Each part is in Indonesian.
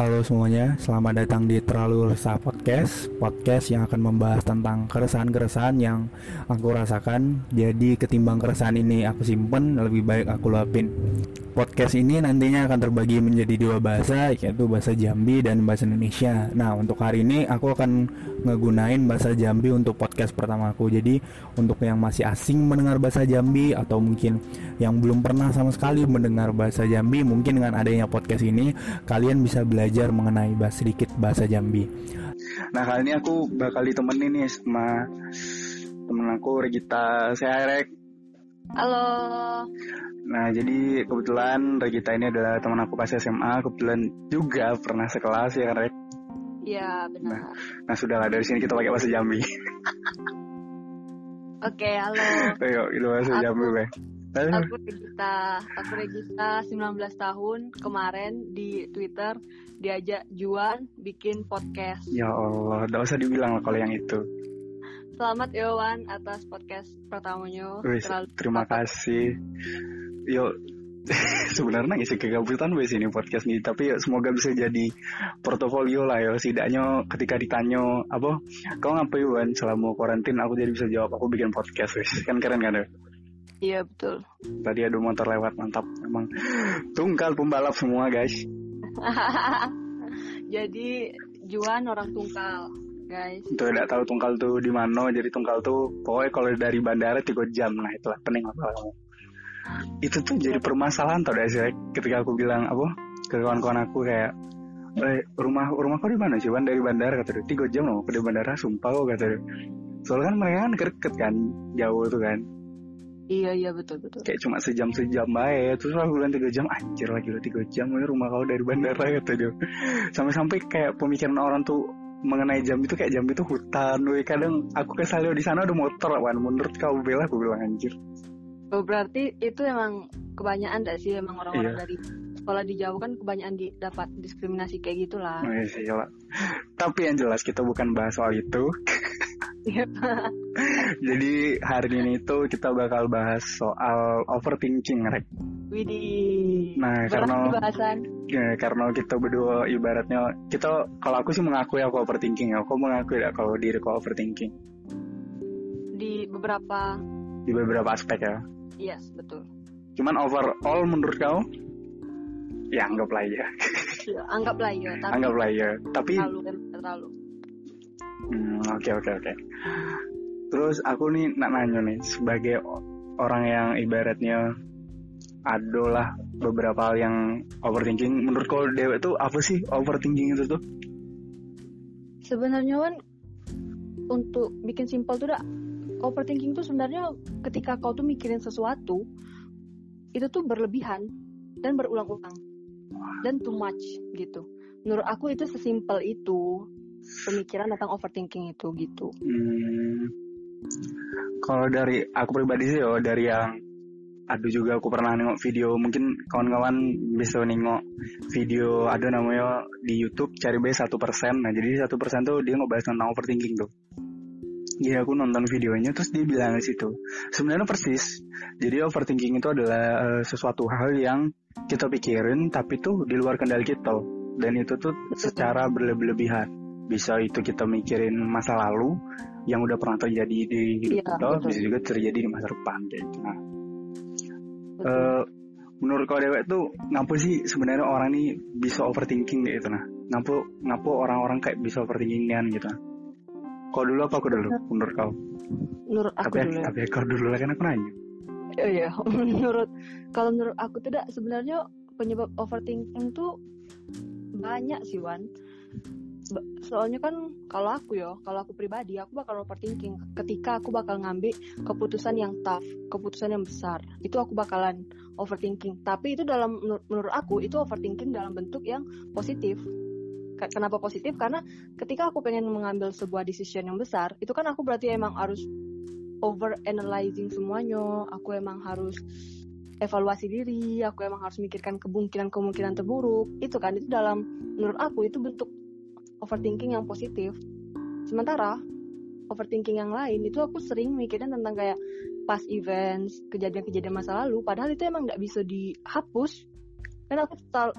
Halo semuanya, selamat datang di Terlalu Resah Podcast Podcast yang akan membahas tentang keresahan-keresahan yang aku rasakan. Jadi ketimbang keresahan ini aku simpen, lebih baik aku luapin Podcast ini nantinya akan terbagi menjadi dua bahasa Yaitu bahasa Jambi dan bahasa Indonesia Nah untuk hari ini aku akan ngegunain bahasa Jambi untuk podcast pertama aku Jadi untuk yang masih asing mendengar bahasa Jambi Atau mungkin yang belum pernah sama sekali mendengar bahasa Jambi Mungkin dengan adanya podcast ini kalian bisa belajar mengenai bahasa sedikit bahasa Jambi. Nah kali ini aku bakal ditemenin nih sama temen aku Regita Seharek. Halo. Nah jadi kebetulan Regita ini adalah teman aku pas SMA. Kebetulan juga pernah sekelas ya kan Rek? Iya benar. Nah, nah sudahlah dari sini kita pakai bahasa Jambi. Oke halo. Ayo itu bahasa Aku- Jambi be. Aduh. Aku Regita. Aku Regita 19 tahun kemarin di Twitter diajak Juan bikin podcast. Ya Allah, gak usah dibilang lah kalau yang itu. Selamat ya Wan atas podcast pertamanya. Terima kasih. Yo, sebenarnya isi kegabutan wes ini podcast nih, tapi ya semoga bisa jadi portofolio lah ya. Setidaknya ketika ditanya apa, kau ngapain Wan selama karantin, aku jadi bisa jawab aku bikin podcast wes. Kan keren kan ya? Iya betul. Tadi ada motor lewat mantap, emang tunggal pembalap semua guys. Jadi Juan orang tungkal guys. Itu tidak tahu tunggal tuh di mana, jadi tunggal tuh pokoknya kalau dari bandara tiga jam, nah itulah pening apa kamu. Itu tuh jadi permasalahan tau gak sih ketika aku bilang apa ke kawan-kawan aku kayak eh, rumah rumah kau di mana sih dari bandara kata dia. Tiga jam loh ke bandara sumpah kok kata dia. Soalnya kan mereka kan deket kan jauh tuh kan. Iya iya betul betul. kayak cuma sejam sejam baik terus aku bilang tiga jam? Anjir lagi lo tiga jam ini rumah kau dari bandara kata dia. Sampai-sampai kayak pemikiran orang tuh mengenai jam itu kayak jam itu hutan weh kadang aku ke Salio di sana ada motor wan menurut kau bela aku bilang anjir Oh, berarti itu emang kebanyakan gak sih emang orang-orang Iya. dari sekolah di Jawa kan kebanyakan di, dapat diskriminasi kayak gitulah. Oh, iya sih, gila. tapi yang jelas kita bukan bahas soal itu Iya. jadi hari ini tuh kita bakal bahas soal overthinking rek. Widih. Nah, Berat karena- bahasan. Ya, karena kita berdua ibaratnya kita kalau aku sih mengakui aku overthinking ya. Aku mengakui ya kalau diri aku overthinking. Di beberapa di beberapa aspek ya. Yes betul. Cuman overall menurut kau? Ya anggaplah ya ya, anggaplah ya tapi anggaplah ya tapi terlalu terlalu oke oke oke. Terus aku nih nak nanya nih sebagai orang yang ibaratnya adalah beberapa hal yang overthinking menurut kau dewe tuh apa sih overthinking itu tuh? Sebenarnya kan untuk bikin simpel tuh dak overthinking tuh sebenarnya ketika kau tuh mikirin sesuatu itu tuh berlebihan dan berulang-ulang. Dan too much gitu. Menurut aku itu sesimpel itu pemikiran tentang overthinking itu gitu. Hmm, kalau dari aku pribadi sih yo dari yang aduh juga aku pernah nengok video mungkin kawan-kawan bisa nengok video ada namanya di YouTube cari B satu persen. Nah jadi satu persen tuh dia ngebahas tentang overthinking tuh. Jadi aku nonton videonya terus dia bilang di situ sebenarnya persis jadi overthinking itu adalah eh, sesuatu hal yang kita pikirin tapi tuh di luar kendali kita dan itu tuh secara berlebihan bisa itu kita mikirin masa lalu yang udah pernah terjadi di hidup Iya, kita betul. bisa juga terjadi di masa depan kayak gitu. Nah, Betul. eh, menurut kau dewek tuh ngapa sih sebenarnya orang ini bisa overthinking kayak gitu nah? Ngapa ngapa orang-orang kayak bisa overthinkingan gitu? Nah? Kau dulu apa aku dulu? Menurut kau? menurut aku Tapi dulu ya. tapi kau dulu lah kan aku nanya. Oh iya, menurut kalau menurut aku tidak sebenarnya penyebab overthinking tuh banyak sih Wan. Soalnya kan kalau aku ya, kalau aku pribadi aku bakal overthinking ketika aku bakal ngambil keputusan yang tough, keputusan yang besar. Itu aku bakalan overthinking. Tapi itu dalam menur- menurut aku itu overthinking dalam bentuk yang positif. Ke- Kenapa positif? Karena ketika aku pengen mengambil sebuah decision yang besar, itu kan aku berarti emang harus over analyzing semuanya aku emang harus evaluasi diri aku emang harus mikirkan kemungkinan-kemungkinan terburuk itu kan itu dalam menurut aku itu bentuk overthinking yang positif. Sementara overthinking yang lain itu aku sering mikirin tentang kayak past events kejadian-kejadian masa lalu padahal itu emang nggak bisa dihapus. Kan aku tal-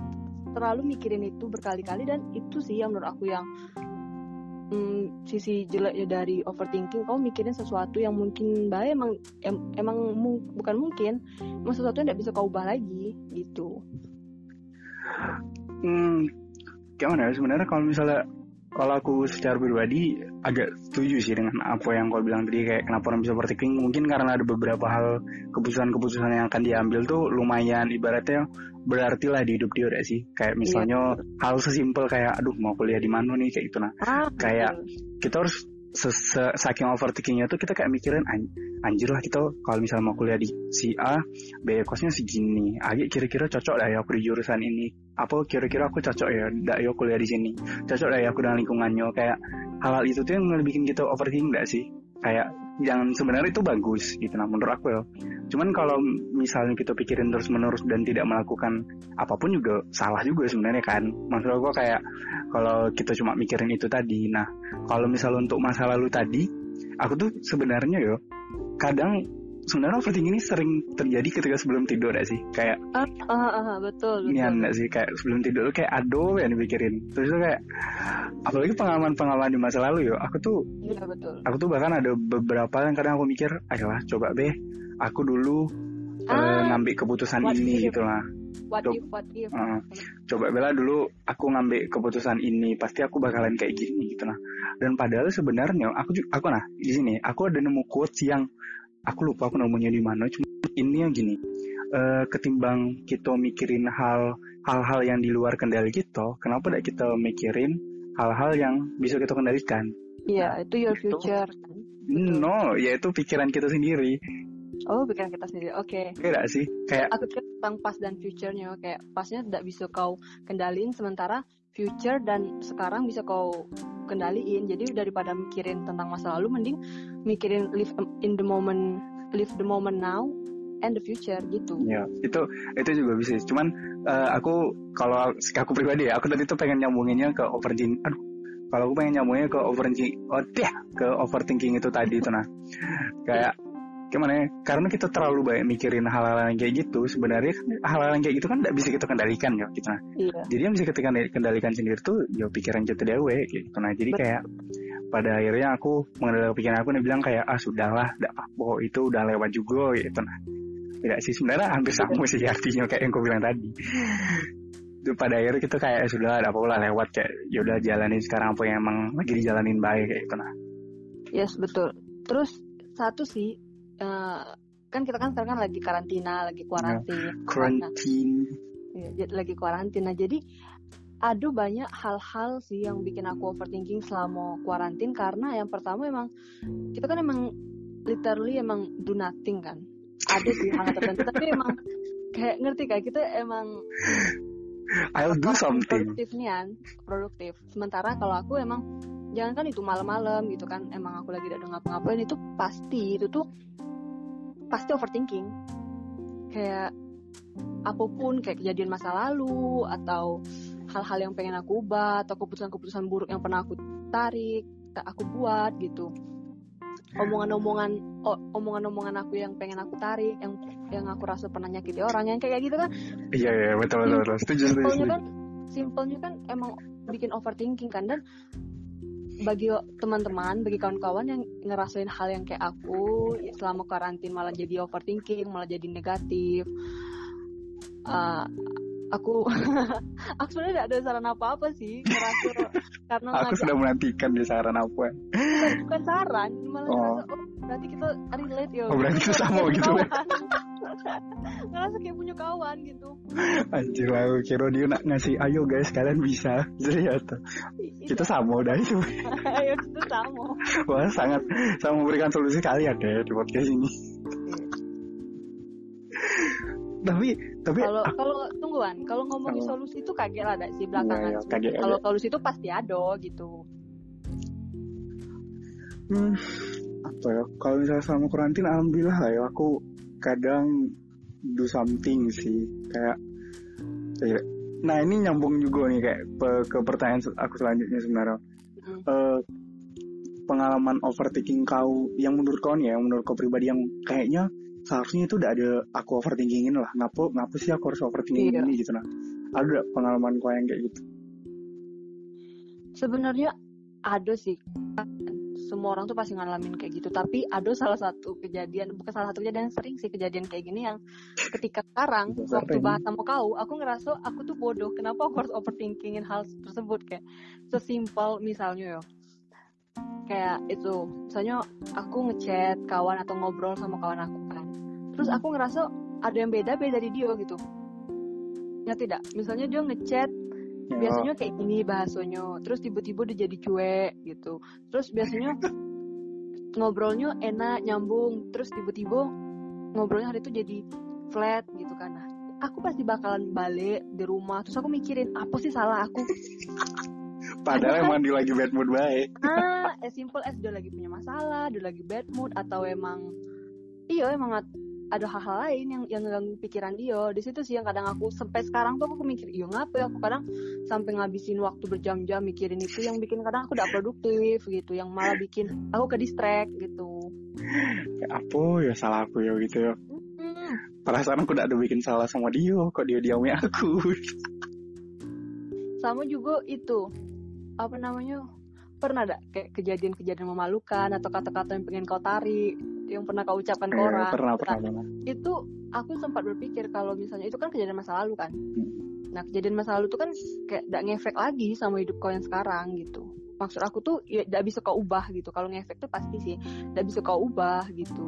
terlalu mikirin itu berkali-kali dan itu sih yang menurut aku yang hmm, sisi jeleknya dari overthinking. Kamu mikirin sesuatu yang mungkin baik emang em, emang mu- bukan mungkin emang sesuatu yang tidak bisa kau ubah lagi gitu. Hmm, gimana ya sebenarnya kalau misalnya kalau aku secara pribadi agak setuju sih dengan apa yang kau bilang tadi kayak kenapa orang bisa overthinking. Mungkin karena ada beberapa hal keputusan-keputusan yang akan diambil tuh lumayan ibaratnya berarti lah di hidup dia udah sih. Kayak misalnya hal sesimpel kayak aduh mau kuliah di mana nih? Kayak gitu nah. Ah, Kayak- betul. kita harus saking overthinkingnya tuh kita kayak mikirin "An- anjir lah kita kalau misalnya mau kuliah di si A biaya kosnya segini agak kira-kira cocok lah ya aku di jurusan ini apa kira-kira aku cocok ya ndak ya kuliah di sini. Cocok lah ya aku dengan lingkungannya. Kayak hal-hal itu tuh yang bikin kita overthinking nggak sih? Kayak yang sebenarnya itu bagus gitu nah menurut aku ya. Cuman kalau misalnya kita pikirin terus menerus dan tidak melakukan apa pun juga salah juga sebenarnya kan. Maksud aku kayak kalau kita cuma mikirin itu tadi nah kalau misal untuk masa lalu tadi aku tuh sebenarnya yo kadang sebenarnya overthinking ini sering terjadi ketika sebelum tidur ya sih? Kayak ah, ah, ah, betul betul. Nian gak sih? Kayak sebelum tidur tuh kayak aduh yang dipikirin. Terus tuh kayak apalagi pengalaman-pengalaman di masa lalu yo. Aku tuh iya betul. aku tuh bahkan ada beberapa yang kadang aku mikir ayolah coba deh. Aku dulu eh, Ah, ngambil keputusan what ini gitu lah. What Coba- if what if? Heeh. coba bela dulu aku ngambil keputusan ini pasti aku bakalan kayak gini gitu nah dan padahal sebenarnya aku aku nah di sini aku ada nemu quotes yang aku lupa aku nemunya di mana cuma ini yang gini eh, ketimbang kita mikirin hal hal-hal yang di luar kendali kita kenapa tidak kita mikirin hal-hal yang bisa kita kendalikan? Iya itu your Itu. future. Kan Betul. no yaitu pikiran kita sendiri. Oh pikiran kita sendiri oke. Tidak sih? Kayak aku kira tentang past dan future-nya kayak pasnya tidak bisa kau kendaliin sementara future dan sekarang bisa kau kendaliin jadi daripada mikirin tentang masa lalu mending mikirin live in the moment live the moment now and the future gitu Ya, itu itu juga bisa. Cuman eh, aku kalau aku pribadi ya, aku tadi tuh pengen nyambunginnya ke overthinking. Aduh, kalau aku pengen nyambungnya ke overthinking, oh dia ke overthinking itu tadi itu nah. Kayak gimana ya? Karena kita terlalu banyak mikirin hal-hal yang kayak gitu, sebenarnya hal-hal yang kayak gitu kan tidak bisa kita kendalikan ya, gitu nah. iya Jadi yang bisa kita kendali- kendalikan sendiri tuh ya pikiran kita dewe gitu. Nah, jadi Betul. kayak pada akhirnya aku mengendalikan pikiran aku nih bilang kayak ah sudahlah, tidak apa itu udah lewat juga gitu nah. Tidak sih sebenarnya hampir sama sih artinya kayak yang aku bilang tadi. Itu pada akhirnya kita kayak "Eh, sudah ada apa lah lewat kayak yaudah jalanin sekarang apa yang emang lagi dijalanin baik kayak gitu nah. yes betul terus satu sih eh, kan kita kan sekarang kan lagi karantina lagi kuarantin Quarantine. Iya, jadi lagi karantina. Jadi ada banyak hal-hal sih yang bikin aku overthinking selama kuarantin karena yang pertama emang kita kan emang literally emang do nothing kan. Ada sih hal tertentu tapi emang kayak ngerti kayak kita emang I'll do something. produktif nian, produktif. Sementara kalau aku emang jangan kan itu malam-malam gitu kan emang aku lagi tidak ada ngapa-ngapain itu pasti itu tuh pasti overthinking kayak apa pun kayak kejadian masa lalu atau hal-hal yang pengen aku ubah atau keputusan-keputusan buruk yang pernah aku tarik tak aku buat gitu omongan-omongan omongan-omongan aku yang pengen aku tarik yang yang aku rasa pernah nyakiti orang yang kayak gitu kan Iya iya betul betul betul. Setuju setuju. simpelnya kan simpelnya kan emang bikin overthinking kan dan bagi teman-teman bagi kawan-kawan yang ngerasain hal yang kayak aku selama karantin malah jadi overthinking malah jadi negatif uh, aku aku sebenarnya tidak ada saran apa-apa sih ngerasa karena Aku sudah menantikan di saran apa. bukan, bukan saran malah Oh. ngerasa oh berarti kita relate ya Oh, berarti kita sama gitu ya. Ngerasa kayak punya kawan gitu Anjir lah, kira dia nak ngasih ayo guys kalian bisa. Ternyata kita sama udah itu. ayo kita sama Wah sangat sangat memberikan solusi kalian deh di podcast ini. tapi tapi kalau kalau tungguan kalau ngomongin Apa? solusi itu kaget lah ada sih belakangan Iya, iya, kalau solusi itu pasti ada gitu hmm, apa ya? Kalau misalnya selama karantina alhamdulillah lah ya aku kadang do something sih kayak kayak- Nah ini nyambung juga nih kayak pe- ke pertanyaan aku selanjutnya sebenarnya. Mm. Eh, pengalaman overthinking kau yang menurut kau nih ya, yang menurut kau pribadi yang kayaknya seharusnya itu udah ada aku overthinkingin lah ngapu ngapu sih aku harus overthinking Iya. ini gitu nah ada pengalaman kau yang kayak gitu sebenarnya ada sih semua orang tuh pasti ngalamin kayak gitu. Tapi ada salah satu kejadian bukan salah satu kejadian sering sih kejadian kayak gini yang ketika sekarang waktu bahas sama kau aku ngerasa aku tuh bodoh. Kenapa aku harus overthinkingin hal tersebut? Kayak sesimpel misalnya ya. Kayak itu misalnya aku ngechat kawan atau ngobrol sama kawan aku kan. Terus aku ngerasa ada yang beda beda dari dia gitu. Ya tidak misalnya dia ngechat Ya, biasanya kayak gini bahasanya terus tiba-tiba dia jadi cuek gitu. Terus biasanya ngobrolnya enak nyambung terus tiba-tiba ngobrolnya hari itu jadi flat gitu kan. Nah aku pasti bakalan balik di rumah terus aku mikirin apa sih salah aku? Padahal emang dia lagi bad mood baik. Ah as simple as dia lagi punya masalah dia lagi bad mood atau emang iya emang ada hal-hal lain yang yang ngeganggu pikiran dia. Di situ sih yang kadang aku sampai sekarang tuh aku mikir iya ngapa ya aku kadang sampai ngabisin waktu berjam-jam mikirin itu yang bikin kadang aku tidak produktif gitu yang malah bikin aku ke distract gitu. Kayak apa ya salah aku ya gitu ya. Hmm, perasaan aku udah ada bikin salah sama dia kok dia diamnya aku? Sama juga itu apa namanya pernah ada kayak kejadian-kejadian memalukan atau kata-kata yang pengen kau tarik yang pernah kau ucapkan ke Eh, orang. pernah gitu pernah kan. pernah. itu aku sempat berpikir kalau misalnya itu kan kejadian masa lalu kan. Hmm. nah kejadian masa lalu tuh kan kayak gak ngefek lagi sama hidup kau yang sekarang gitu. Maksud aku tuh ya gak bisa kau ubah gitu. Kalau ngefek tuh pasti sih gak bisa kau ubah gitu.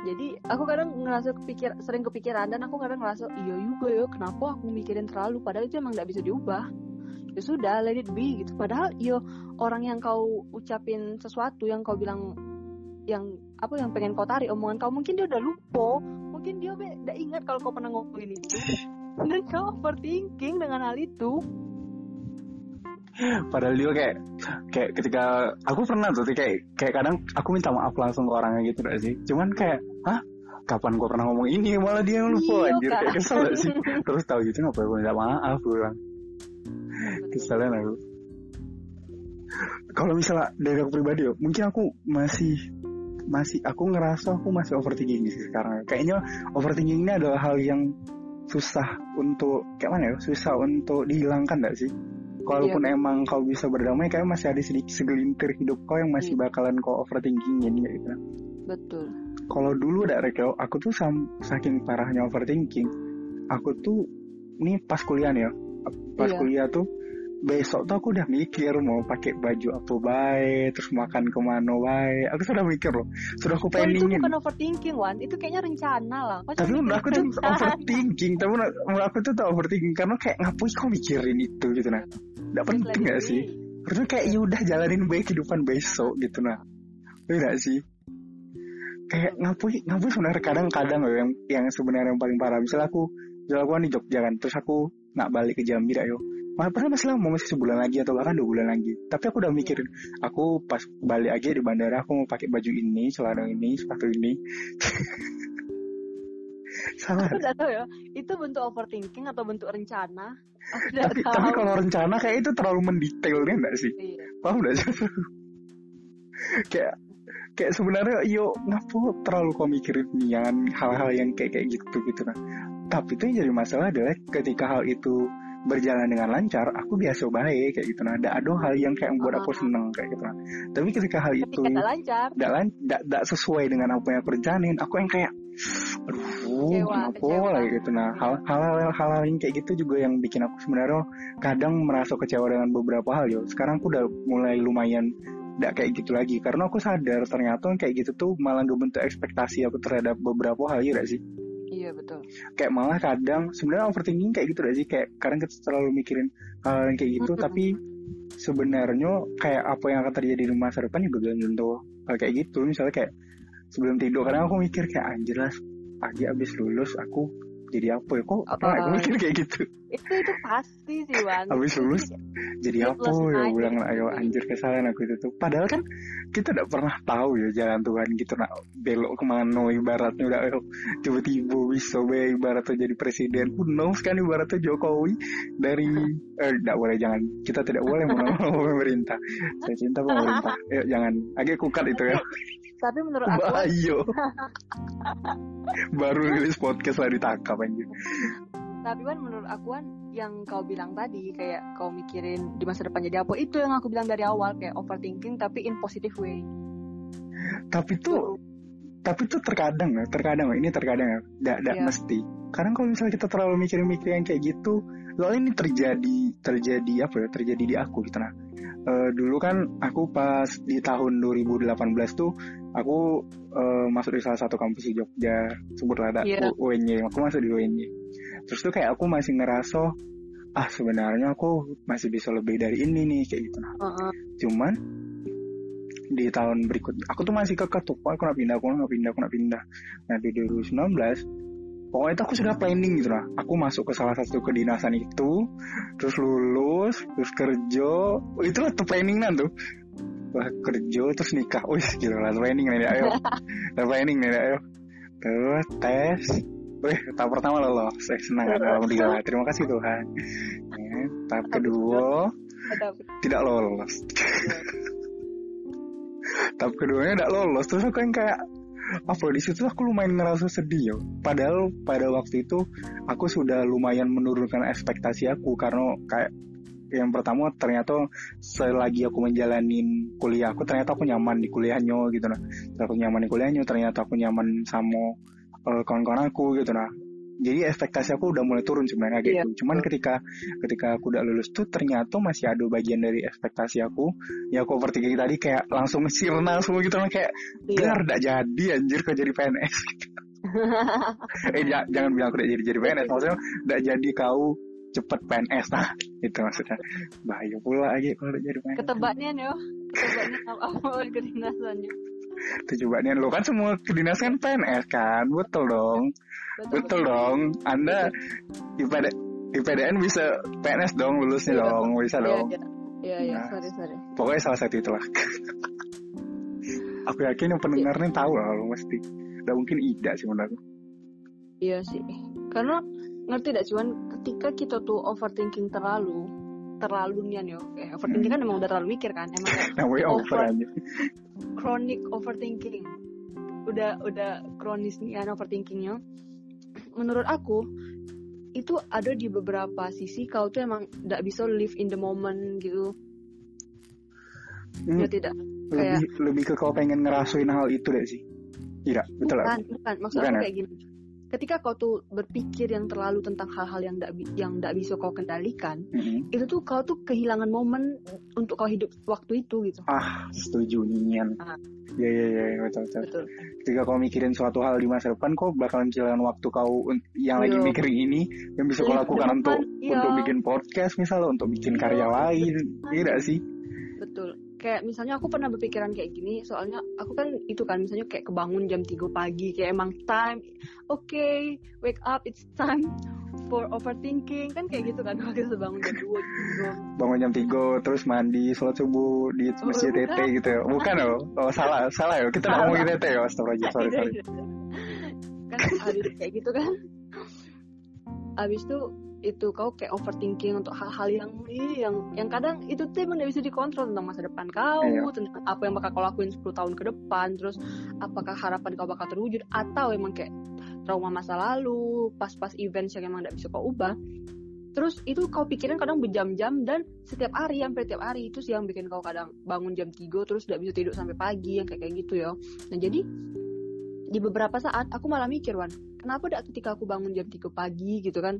Jadi aku kadang ngerasa kepikir sering kepikiran dan aku kadang ngerasa iya juga ya kenapa aku mikirin terlalu? Padahal itu emang gak bisa diubah. Ya sudah let it be gitu. Padahal yo orang yang kau ucapin sesuatu yang kau bilang yang apa yang pengen kau tarik omongan kau. Mungkin dia udah lupa. Mungkin dia udah ingat kalau kau pernah ngomongin itu dan kau overthinking dengan hal itu. Padahal dia kayak kayak ketika aku pernah tuh kayak kayak kadang aku minta maaf langsung ke orangnya gitu gak sih? Cuman kayak hah? Kapan gua pernah ngomong ini? Malah dia yang lupa Iya, anjir. Kayak kesel gak sih? Terus tahu gitu ngapain gua minta maaf gue bilang. Keselnya aku. Kalau misalnya dari aku pribadi mungkin aku masih masih aku ngerasa aku masih overthinking sih sekarang kayaknya overthinking ini adalah hal yang susah untuk kayak mana ya susah untuk dihilangkan gak sih Kalaupun emang kau bisa berdamai, kayak masih ada sedikit segelintir hidup kau yang masih Iya. bakalan kau overthinking jadi kayak gitu. betul Kalau dulu ada Rekel, aku tuh sam- saking parahnya overthinking, aku tuh ini pas kuliah nih ya, pas Iya. kuliah tuh besok tuh aku udah mikir mau pakai baju apa baik, terus makan ke mana baik. Aku sudah mikir loh, sudah aku Oh, itu planningin. bukan overthinking Wan itu kayaknya rencana lah Kau Tapi menurut aku tuh overthinking, tapi menurut aku tuh overthinking karena kayak ngapain kau mikirin itu gitu nah. Just penting gak sih? Harusnya kayak ya udah jalanin baik kehidupan besok gitu nah. Gak sih? Kayak ngapain ngapain sebenarnya kadang-kadang loh yang yang sebenarnya yang paling parah. Misalnya aku kan di Jogja kan, terus aku nggak balik ke Jambi dah yo. Padahal masih lama, masih sebulan lagi atau bahkan dua bulan lagi. Tapi aku udah mikirin, aku pas balik aja di bandara aku mau pakai baju ini, celana ini, sepatu ini. Salah. aku tidak tahu ya itu bentuk overthinking atau bentuk rencana aku Tapi, tahu tapi kalau rencana kayak itu terlalu mendetailnya enggak sih? Iya. paham gak sih kayak kayak sebenarnya yo ngapo terlalu kau mikirin nian hal-hal yang kayak kayak gitu gitu nah tapi itu yang jadi masalah adalah ketika hal itu berjalan dengan lancar aku biasa baik kayak gitu. Nah ada ada hal yang kayak membuat aku Ah. seneng kayak gitu. Nah tapi ketika hal itu tidak lancar. tidak sesuai dengan apa yang aku rencanain aku yang kayak aduh Kecewa, kenapa kecewa. lah gitu. Nah hal hal hal hal yang kayak gitu juga yang bikin aku sebenarnya kadang merasa kecewa dengan beberapa hal yo. Sekarang aku udah mulai lumayan tidak kayak gitu lagi karena aku sadar ternyata kayak gitu tuh malah ngebentuk ekspektasi aku terhadap beberapa hal ya gak sih iya betul. Kayak malah kadang sebenarnya overthinking kayak gitu sih? Kayak kadang kita terlalu mikirin hal yang kayak gitu tapi sebenarnya kayak apa yang akan terjadi di masa depan juga belum tentu hal kayak gitu. Misalnya kayak sebelum tidur kadang aku mikir kayak anjir lah pagi abis lulus aku jadi apa ya? Kok pernah aku mikir kayak gitu? Itu itu pasti sih Wan Habis lulus, jadi apa ya? bilang gitu. ayo anjir kesalahan aku itu tuh. Padahal kan kita tidak pernah tahu ya jalan Tuhan gitu nak belok ke mana ibaratnya udah ayo, tiba-tiba bisa be ibaratnya jadi presiden. Who knows kan ibaratnya Jokowi dari eh tidak boleh jangan kita tidak boleh menolong pemerintah. Saya cinta pemerintah. Ayo, jangan agak kukat itu ya tapi menurut aku Bayo. Baru rilis podcast lah ditangkap anjir. tapi kan menurut aku kan yang kau bilang tadi kayak kau mikirin di masa depan jadi apa itu yang aku bilang dari awal kayak overthinking tapi in positive way Tapi tuh tapi tuh terkadang ya, terkadang ya, ini terkadang ya, tidak tidak Iya. mesti. Karena kalau misalnya kita terlalu mikir-mikir yang kayak gitu, soalnya ini terjadi terjadi apa ya, terjadi di aku gitu nah. Eh, dulu kan aku pas di tahun 2018 tuh aku eh, masuk di salah satu kampus di Jogja, sebutlah ada. U- UNY, aku masuk di UNY. Terus tuh kayak aku masih ngerasa ah sebenarnya aku masih bisa lebih dari ini nih kayak gitu nah. Heeh. Cuman di tahun berikutnya aku tuh masih kekeh tuh "Wah, aku nak pindah aku nak pindah aku nak pindah nah di 2019 pokoknya itu aku sudah planning gitu lah. Aku masuk ke salah satu kedinasan itu terus lulus terus kerja. Oh, itu lah tuh planningan tuh. Wah, kerja terus nikah. Wih gila lah planning nih ayo. Lah, planning nih ayo. Terus tes. Wih, tahap pertama lolos, saya senang alhamdulillah. Terima kasih Tuhan. Ya, tahap kedua. Tidak lolos. tahap keduanya tidak lolos. Terus aku yang kayak apa di situ aku lumayan ngerasa sedih yo. Padahal pada waktu itu aku sudah lumayan menurunkan ekspektasi aku karena kayak yang pertama ternyata selagi aku menjalanin kuliah aku ternyata aku nyaman di kuliahnya gitu nah. Aku nyaman di kuliahnya ternyata aku nyaman sama eh, kawan-kawan aku gitu nah jadi ekspektasi aku udah mulai turun sebenarnya kayak Iya, gitu. Cuman ketika ketika aku udah lulus tuh ternyata masih ada bagian dari ekspektasi aku. Ya aku overthinking tadi kayak langsung sirna semua gitu lah kayak Iya. biar tidak jadi anjir kau jadi PNS eh ja- jangan bilang aku tidak jadi jadi PNS maksudnya tidak jadi kau cepet PNS nah itu maksudnya. Bahaya pula aja kalau udah jadi PNS ketebaknya yo ketebaknya awal kedinasannya coba nih lo kan semua kedinasan PNS kan? Betul dong. Betul dong. Anda IPD, IPDN bisa PNS dong lulusnya Iya. dong. Bisa Iya, dong. iya. Iya iya. Nah. sorry sorry. pokoknya salah satu itulah. Aku yakin yang pendengar nih tahu lah lo mesti. Gak mungkin Ida sih menurut aku. Iya sih. Karena ngerti tidak cuman ketika kita tuh overthinking terlalu terlalu nian yo. Eh, overthinking kan emang udah terlalu mikir kan. Emang kayak namanya over Over. chronic overthinking. Udah udah kronis nian overthinkingnya. Menurut aku itu ada di beberapa sisi kau tuh emang tidak bisa live in the moment gitu. Hmm, Ya tidak. lebih lebih ke kau pengen ngerasain hal itu deh sih tidak betul lah Bukan, bukan. Maksud Bukan aku ya? kayak gini. Ketika kau tuh berpikir yang terlalu tentang hal-hal yang tidak yang tidak bisa kau kendalikan, Mm-mm. itu tuh kau tuh kehilangan momen untuk kau hidup waktu itu gitu. ah setuju Nian Ah. ya ya ya betul betul Betul. ketika kau mikirin suatu hal di masa depan kau bakalan kehilangan waktu kau yang lagi Iya. mikirin ini yang bisa kau Live lakukan untuk iya. untuk bikin podcast misalnya untuk bikin Iya, karya lain tidak sih Betul. Kayak misalnya aku pernah berpikiran kayak gini, soalnya aku kan itu kan misalnya kayak kebangun jam 3 pagi, kayak emang time, oke, wake up, it's time for overthinking, kan kayak gitu kan, kalau kita bangun jam 2, jam bangun jam 3 terus mandi sholat subuh di Oh, masjid bukan. TT gitu ya. Bukan loh. Oh salah salah ya. Kita Salah. ngomongin TT ya astagfirullah sorry sorry. kan habis kayak gitu kan. Habis itu itu kau kayak overthinking untuk hal-hal yang ih, yang yang kadang itu tuh emang gak bisa dikontrol tentang masa depan kau Iya. tentang apa yang bakal kau lakuin 10 tahun ke depan terus apakah harapan kau bakal terwujud atau emang kayak trauma masa lalu pas-pas events yang emang gak bisa kau ubah terus itu kau pikirin kadang berjam-jam dan setiap hari hampir tiap hari itu sih yang bikin kau kadang bangun jam 3 terus gak bisa tidur sampai pagi yang kayak kayak gitu ya nah jadi di beberapa saat aku malah mikir Wan kenapa dak ketika aku bangun jam 3 pagi gitu kan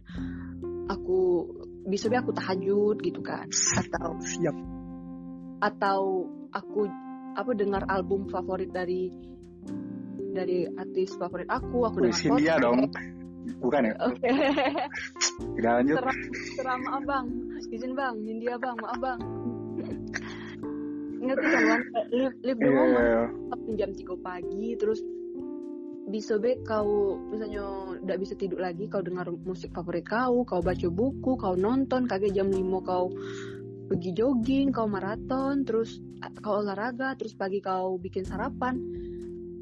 aku besoknya aku tahajud gitu kan atau siap atau aku apa dengar album favorit dari dari artis favorit aku aku Wih, dengar podcast. dong bukan ya oke tidak lanjut seram seram maaf bang izin bang India bang maaf bang ngerti kan live, live the Iya, moment iya, iya. Sabtu jam 3 pagi terus bisa be kau misalnya tidak bisa tidur lagi kau dengar musik favorit kau kau baca buku kau nonton kagak jam 5 kau pergi jogging kau maraton terus kau olahraga terus pagi kau bikin sarapan.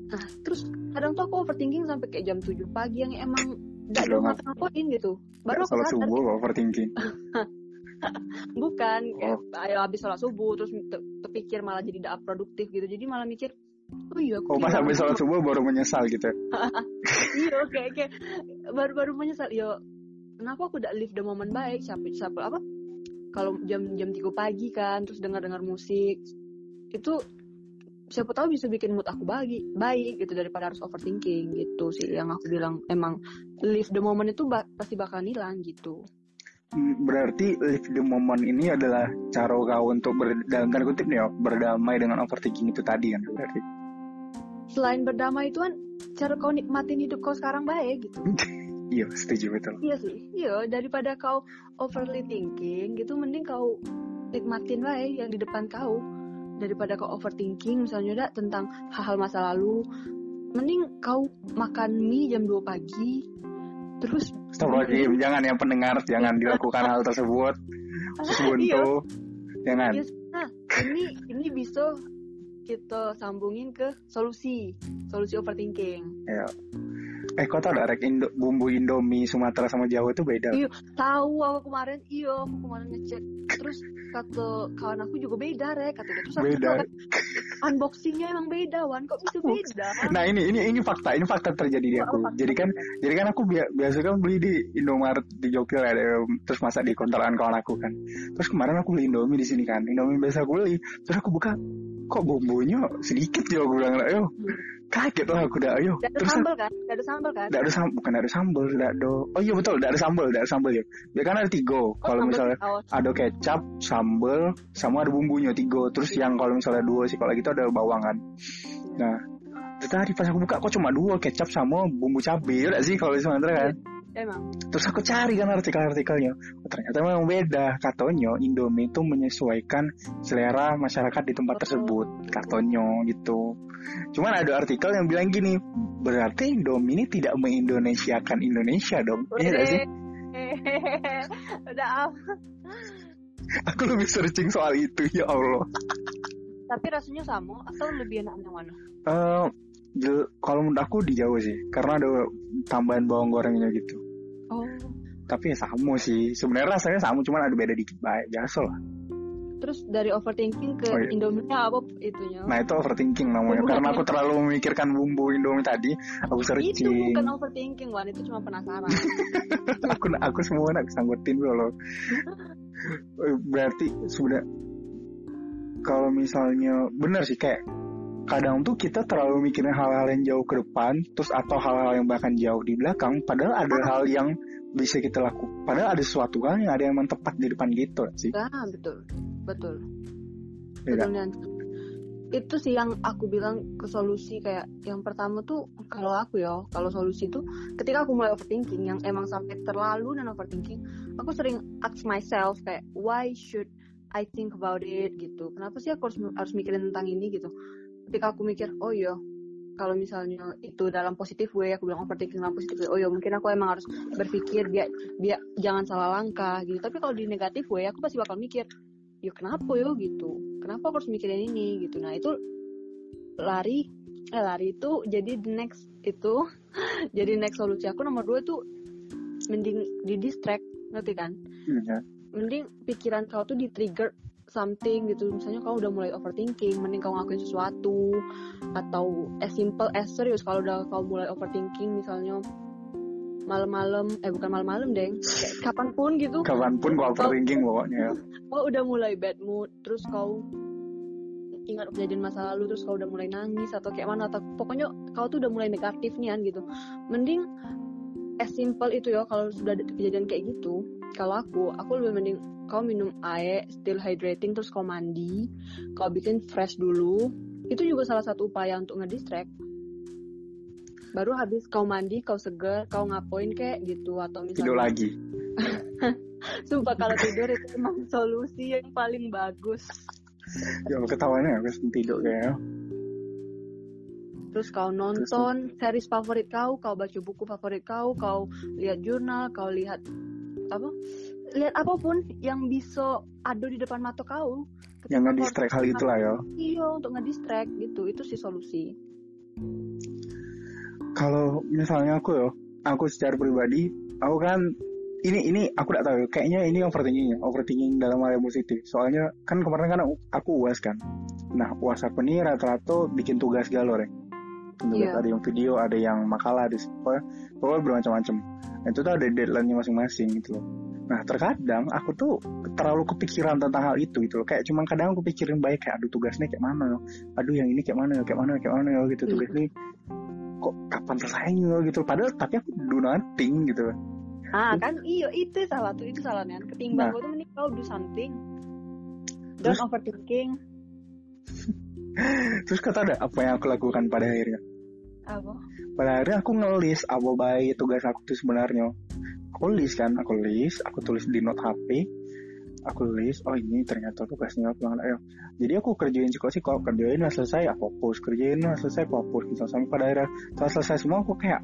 Nah terus kadang tuh aku overthinking sampai kayak jam 7 pagi yang emang tidak ada Belum ngapa ngapain gitu. Baru aku salah sadar. subuh kok overthinking. Bukan kayak Oh. ayo habis sholat subuh terus te- terpikir malah jadi tidak produktif gitu. Jadi malah mikir oh iya aku Oh pas habis sholat subuh baru menyesal gitu. iya kayak kayak baru-baru menyesal. Yo kenapa aku udah live the moment baik? Siapa siapa apa? Kalau jam jam 3 pagi kan terus dengar dengar musik. Itu siapa tahu bisa bikin mood aku bagi baik gitu daripada harus overthinking gitu sih. Yang aku bilang emang live the moment itu ba- pasti bakal hilang gitu. Hmm, Berarti live the moment ini adalah cara kau untuk ber, dalam tanda kutip nih ya, berdamai dengan overthinking itu tadi kan berarti. Selain berdamai itu kan cara kau nikmatin hidup kau sekarang baik gitu Iya setuju betul. Iya sih, iya daripada kau overly thinking gitu, mending kau nikmatin baik yang di depan kau daripada kau overthinking misalnya udah tentang hal-hal masa lalu, mending kau makan mie jam 2 pagi, terus Astagfirullahaladzim, jangan yang pendengar jangan dilakukan hal tersebut. Khusus Iya. buntu, jangan. Iya, nah ini ini bisa kita sambungin ke solusi, solusi overthinking. Ya. Eh kau tau gak rek Indo, bumbu Indomie Sumatera sama Jawa itu beda. Iya. Tahu aku kemarin, iya aku kemarin ngecek, terus kata kawan aku juga beda rek, kata dia terus Beda. kan, unboxingnya emang beda wan, kok bisa beda? Nah ini ini ini fakta, ini fakta terjadi di aku. Oh. Jadi kan jadi kan aku bia- biasa kan beli di Indomaret di Jogja ya, terus masak di kontrakan kawan aku kan. Terus kemarin aku beli Indomie di sini kan, Indomie biasa aku beli. Terus aku buka, kok bumbunya sedikit ya aku bilang, ayo kaget lah aku dah, ayo. Gak ada Terus sambal kan? Gak ada sambal kan? Tidak ada sambal, bukan ada sambal, tidak ada. Oh iya betul, tidak ada sambal, tidak ada sambal ya. Ya kan ada tiga. Oh, Kalau misalnya saus. ada kecap, sambal, sama ada bumbunya tiga. Terus Iya. yang kalau misalnya dua sih, kalau gitu ada bawang kan. Nah, tadi pas aku buka kok cuma dua kecap sama bumbu cabai ya sih kalau di Sumatera kan. Emang. Terus aku cari kan artikel-artikelnya. Oh, ternyata memang beda. Katanya Indomie itu menyesuaikan selera masyarakat di tempat Oh. tersebut. Katanya gitu. Cuman ada artikel yang bilang gini, berarti Indomie ini tidak mengindonesiakan Indonesia dong. Iya nggak sih? Udah ah. Aku lebih searching soal itu ya Allah. Tapi rasanya sama atau lebih enak yang mana? Jel- kalau menurut aku di Jawa sih, karena ada tambahan bawang gorengnya gitu. Oh. Tapi ya sama sih. Sebenarnya rasanya sama, cuman ada beda dikit baik. Biasa lah. Terus dari overthinking ke Oh, iya. Indomie apa itunya? Nah itu overthinking namanya. Bumbu Karena aku terlalu memikirkan bumbu Indomie tadi, aku itu searching. bukan overthinking, Wan. Itu cuma penasaran. aku aku semua nak sanggutin loh. Berarti sebenarnya kalau misalnya benar sih kayak kadang tuh kita terlalu mikirin hal-hal yang jauh ke depan, terus atau hal-hal yang bahkan jauh di belakang, padahal ada hal yang bisa kita lakukan. Padahal ada suatu hal yang ada yang memang tepat di depan gitu sih. Nah, betul. Betul. Ya Betul, Nian. Itu sih yang aku bilang ke solusi kayak yang pertama tuh kalau aku ya, kalau solusi tuh ketika aku mulai overthinking yang emang sampai terlalu dan overthinking, aku sering ask myself kayak why should I think about it gitu. Kenapa sih aku harus harus mikirin tentang ini gitu. Ketika aku mikir, oh iya, kalau misalnya itu dalam positif way, aku bilang overthinking dalam positif way, oh iya mungkin aku emang harus berpikir biar biar jangan salah langkah gitu. Tapi kalau di negatif way, aku pasti bakal mikir, ya kenapa yo? gitu. Kenapa aku harus mikirin ini? gitu. Nah itu lari eh lari itu jadi the next itu jadi next solusi aku. Nomor dua itu mending di distract ngerti kan? Iya. mending pikiran kau tuh di trigger something gitu. Misalnya kau udah mulai overthinking mending kau ngelakuin sesuatu. Atau as simple as serius kalau udah kau mulai overthinking misalnya malam-malam eh bukan malam-malam deng. Kayak kapan pun gitu. Kapan pun gua overthinking pokoknya. kau udah mulai bad mood terus kau ingat kejadian masa lalu terus kau udah mulai nangis atau kayak mana atau pokoknya kau tuh udah mulai negatif nih kan gitu. Mending as simple itu ya kalau sudah ada kejadian kayak gitu kalau aku aku lebih mending kau minum air still hydrating terus kau mandi kau bikin fresh dulu itu juga salah satu upaya untuk ngedistract baru habis kau mandi kau seger kau ngapain kayak gitu atau misalnya Tidur lagi. Sumpah kalau tidur itu emang solusi yang paling bagus. Ya ketawanya aku tidur kayaknya. Terus kau nonton series favorit kau, kau baca buku favorit kau, kau lihat jurnal, kau lihat apa? Lihat apa pun yang bisa ada di depan mata kau. Yang nge-distract hal harus- itulah ya. Iya, untuk ngedistract gitu. Itu sih solusi. Kalau misalnya aku ya, aku secara pribadi, aku kan ini ini aku tidak tahu. Kayaknya ini overthinking ya, overthinking dalam hal yang positif. Soalnya kan kemarin kan aku, aku uas kan. nah WhatsApp ini rata-rata bikin tugas galore tugas, Iya. ada yang video ada yang makalah ada pokoknya, pokoknya bermacam-macam itu tuh ada deadline-nya masing-masing gitu loh. Nah terkadang aku tuh terlalu kepikiran tentang hal itu gitu loh. Kayak cuman kadang aku pikirin baik kayak aduh tugasnya kayak mana ya? Aduh yang ini kayak mana ya? Kayak mana ya? Kayak mana gitu Hmm. tugas ini kok kapan selesainya gitu padahal tapi aku do nothing gitu ah kan iyo itu salah tuh itu salahnya ketimbang Nah. tuh mending kau do something Terus- don't overthinking. Terus kata ada apa yang aku lakukan pada akhirnya? Apa pada akhirnya aku ngelis apa baik tugas aku tuh sebenarnya. Aku list kan aku list aku tulis di note HP aku list oh ini ternyata tugasnya aku bilang, ayo jadi aku kerjain sih kalau kerjain lah selesai aku hapus kerjain lah selesai hapus gitu. Sampai pada akhirnya setelah selesai semua aku kayak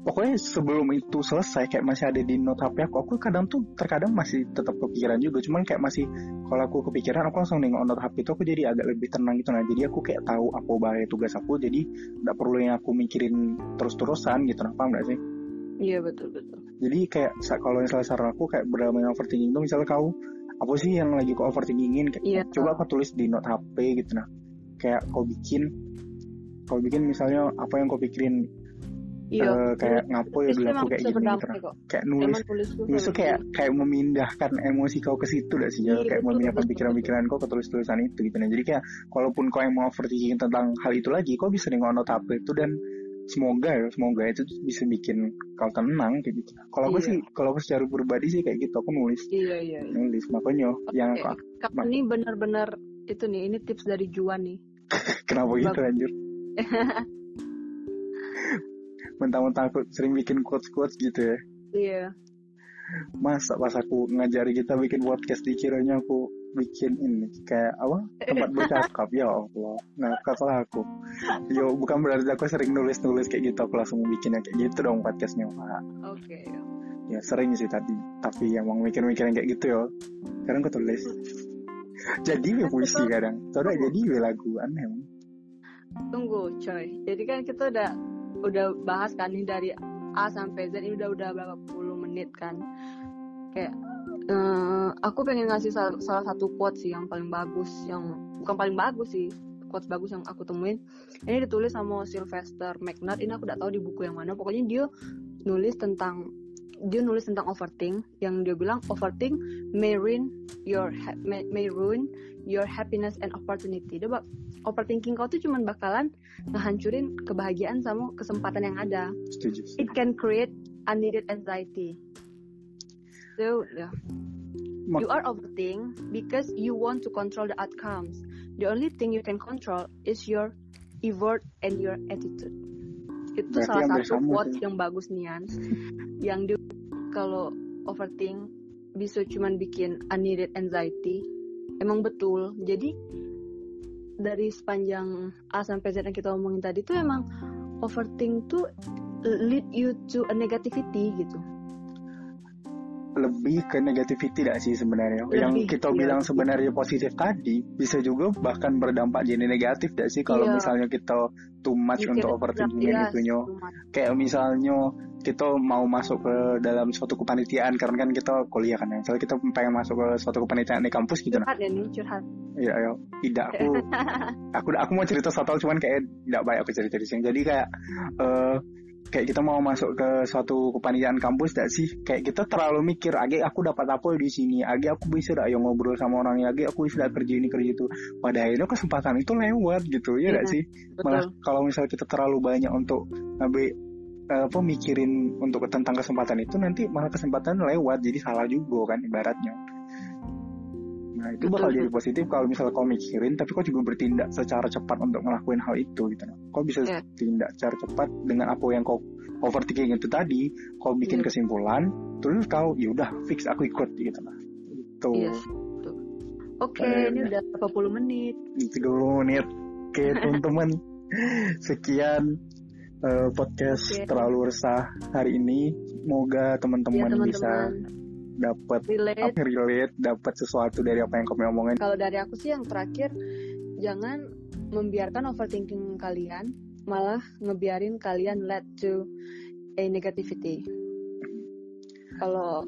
pokoknya sebelum itu selesai kayak masih ada di note HP aku aku kadang tuh terkadang masih tetap kepikiran juga. Cuman kayak masih kalau aku kepikiran aku langsung nengok note HP itu aku jadi agak lebih tenang gitu. Nah jadi aku kayak tahu apa bahaya tugas aku jadi nggak perlu yang aku mikirin terus-terusan gitu. Nah paham nggak sih? Iya betul betul. Jadi kayak kalau misalnya saran aku kayak berdamai overthinking tuh misalnya kau apa sih yang lagi kau overthinkingin? Kayak Iya. coba kau tulis di note HP gitu. Nah kayak kau bikin kau bikin misalnya apa yang kau pikirin iya. Eh, kayak ngapo ya dulu aku kayak gitu kok. Kayak nulis. Nulis tuh kayak gitu. kayak memindahkan emosi kau ke situ dah sih ya Iya, kayak memindahkan pikiran-pikiran kau ke tulis-tulisan itu gitu. Nah jadi kayak kalaupun kau yang mau overthinking tentang hal itu lagi kau bisa nengok note HP itu dan semoga ya semoga itu bisa bikin kau tenang kayak gitu. Kalau aku Iya. sih kalau aku secara pribadi sih kayak gitu aku nulis. Iya iya iya. nulis. Makanya yang Oke, aku- ini benar-benar itu nih ini tips dari Juan nih. Kenapa gitu anjir mentang-mentang aku sering bikin quotes-quotes gitu ya. Iya. Masa pas aku ngajari kita bikin podcast dikiranya aku bikin ini kayak apa? Tempat bercakap. Ya Allah ngakak lah aku. Yo bukan berarti aku sering nulis-nulis kayak gitu aku langsung bikinnya kayak gitu dong podcastnya Pak. oke. Ya sering sih tadi. Tapi emang mikir-mikir yang kayak gitu ya sekarang aku tulis. Jadi we puisi kadang. Soalnya jadi lagu aneh tunggu coy. Jadi kan kita udah udah bahas kan ini dari A sampai Z ini udah udah berapa puluh menit kan. Kayak eh, aku pengen ngasih salah, salah satu quote sih yang paling bagus yang bukan paling bagus sih quotes bagus yang aku temuin. Ini ditulis sama Sylvester McNutt ini aku udah tahu di buku yang mana pokoknya dia nulis tentang dia nulis tentang overthink yang dia bilang overthink may ruin your may, may ruin your happiness and opportunity. Dia bak overthinking kau tuh cuman bakalan ngehancurin kebahagiaan sama kesempatan yang ada. Setuju it can create unneeded anxiety. So yeah. You are overthink because you want to control the outcomes. The only thing you can control is your effort and your attitude. Itu Berarti salah satu sih. yang bagus nian yang di kalau overthink bisa cuman bikin unneeded anxiety emang betul jadi dari sepanjang A sampai Z yang kita omongin tadi tuh emang overthink tuh lead you to a negativity gitu lebih ke negativity tidak sih sebenarnya Lebih, yang kita iya. bilang sebenarnya positif tadi bisa juga bahkan berdampak jadi negatif tidak sih kalau Iya. misalnya kita too much untuk overthinking iya, much. kayak misalnya kita mau masuk ke dalam suatu kepanitiaan karena kan kita kuliah kan ya. Misalnya kita pengen masuk ke suatu kepanitiaan di kampus gitu. Nah curhat ya nih curhat. Ya ayo. Tidak aku aku aku mau cerita satu cuman kayak tidak baik aku cerita di sini jadi kayak eh kayak kita mau masuk ke suatu kepanitiaan kampus tidak sih? Kayak kita terlalu mikir agi aku dapat apa di sini. Agi aku bisa dak yang ngobrol sama orang agi aku bisa dak kerja ini kerja itu. Pada akhirnya kesempatan itu lewat gitu ya Iya, nggak sih? Malah kalau misalnya kita terlalu banyak untuk ngambil apa mikirin untuk tentang kesempatan itu nanti malah kesempatan lewat jadi salah juga kan ibaratnya. Nah itu bakal jadi positif kalau misalnya kau mikirin tapi kau juga bertindak secara cepat untuk ngelakuin hal itu gitu. Kau bisa Iya. tindak secara cepat dengan apa yang kau overthinking itu tadi. Kau bikin Iya. kesimpulan terus kau yaudah fix aku ikut gitu. Nah itu Iya. Oke, Eh, ini udah berapa puluh menit. 30 menit. Oke teman-teman. Sekian eh, podcast Oke. terlalu resah hari ini semoga Ya teman-teman bisa teman-teman, dapat relate. relate dapat sesuatu dari apa yang kami omongin Kalau dari aku sih yang terakhir, jangan membiarkan overthinking kalian, malah ngebiarin kalian led to a negativity. Kalau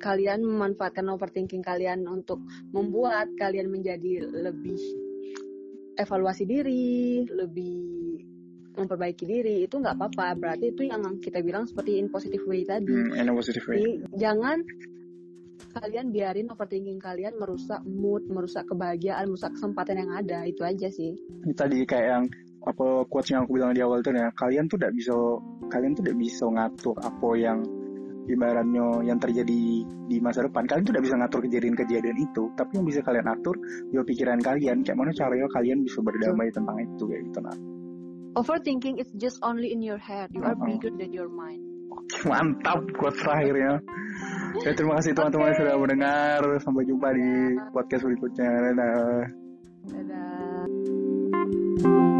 kalian memanfaatkan overthinking kalian untuk membuat kalian menjadi lebih evaluasi diri, lebih memperbaiki diri itu nggak apa-apa. Berarti itu yang kita bilang seperti in positive way tadi. Hmm, in a positive way. Jadi jangan kalian biarin overthinking kalian merusak mood, merusak kebahagiaan, merusak kesempatan yang ada. Itu aja sih. Ini tadi kayak yang apa quotes yang aku bilang di awal tuh ya, kalian tuh tidak bisa kalian tuh tidak bisa ngatur apa yang ibaratnya yang terjadi di masa depan kalian tuh tidak bisa ngatur kejadian-kejadian itu tapi yang bisa kalian atur ya pikiran kalian kayak mana caranya kalian bisa berdamai tentang itu kayak gitu nah Overthinking is just only in your head. You are Uh-uh. bigger than your mind. Oke, mantap quotes terakhirnya ya terima kasih teman-teman Oke. sudah mendengar sampai jumpa di podcast berikutnya dadah Dadah.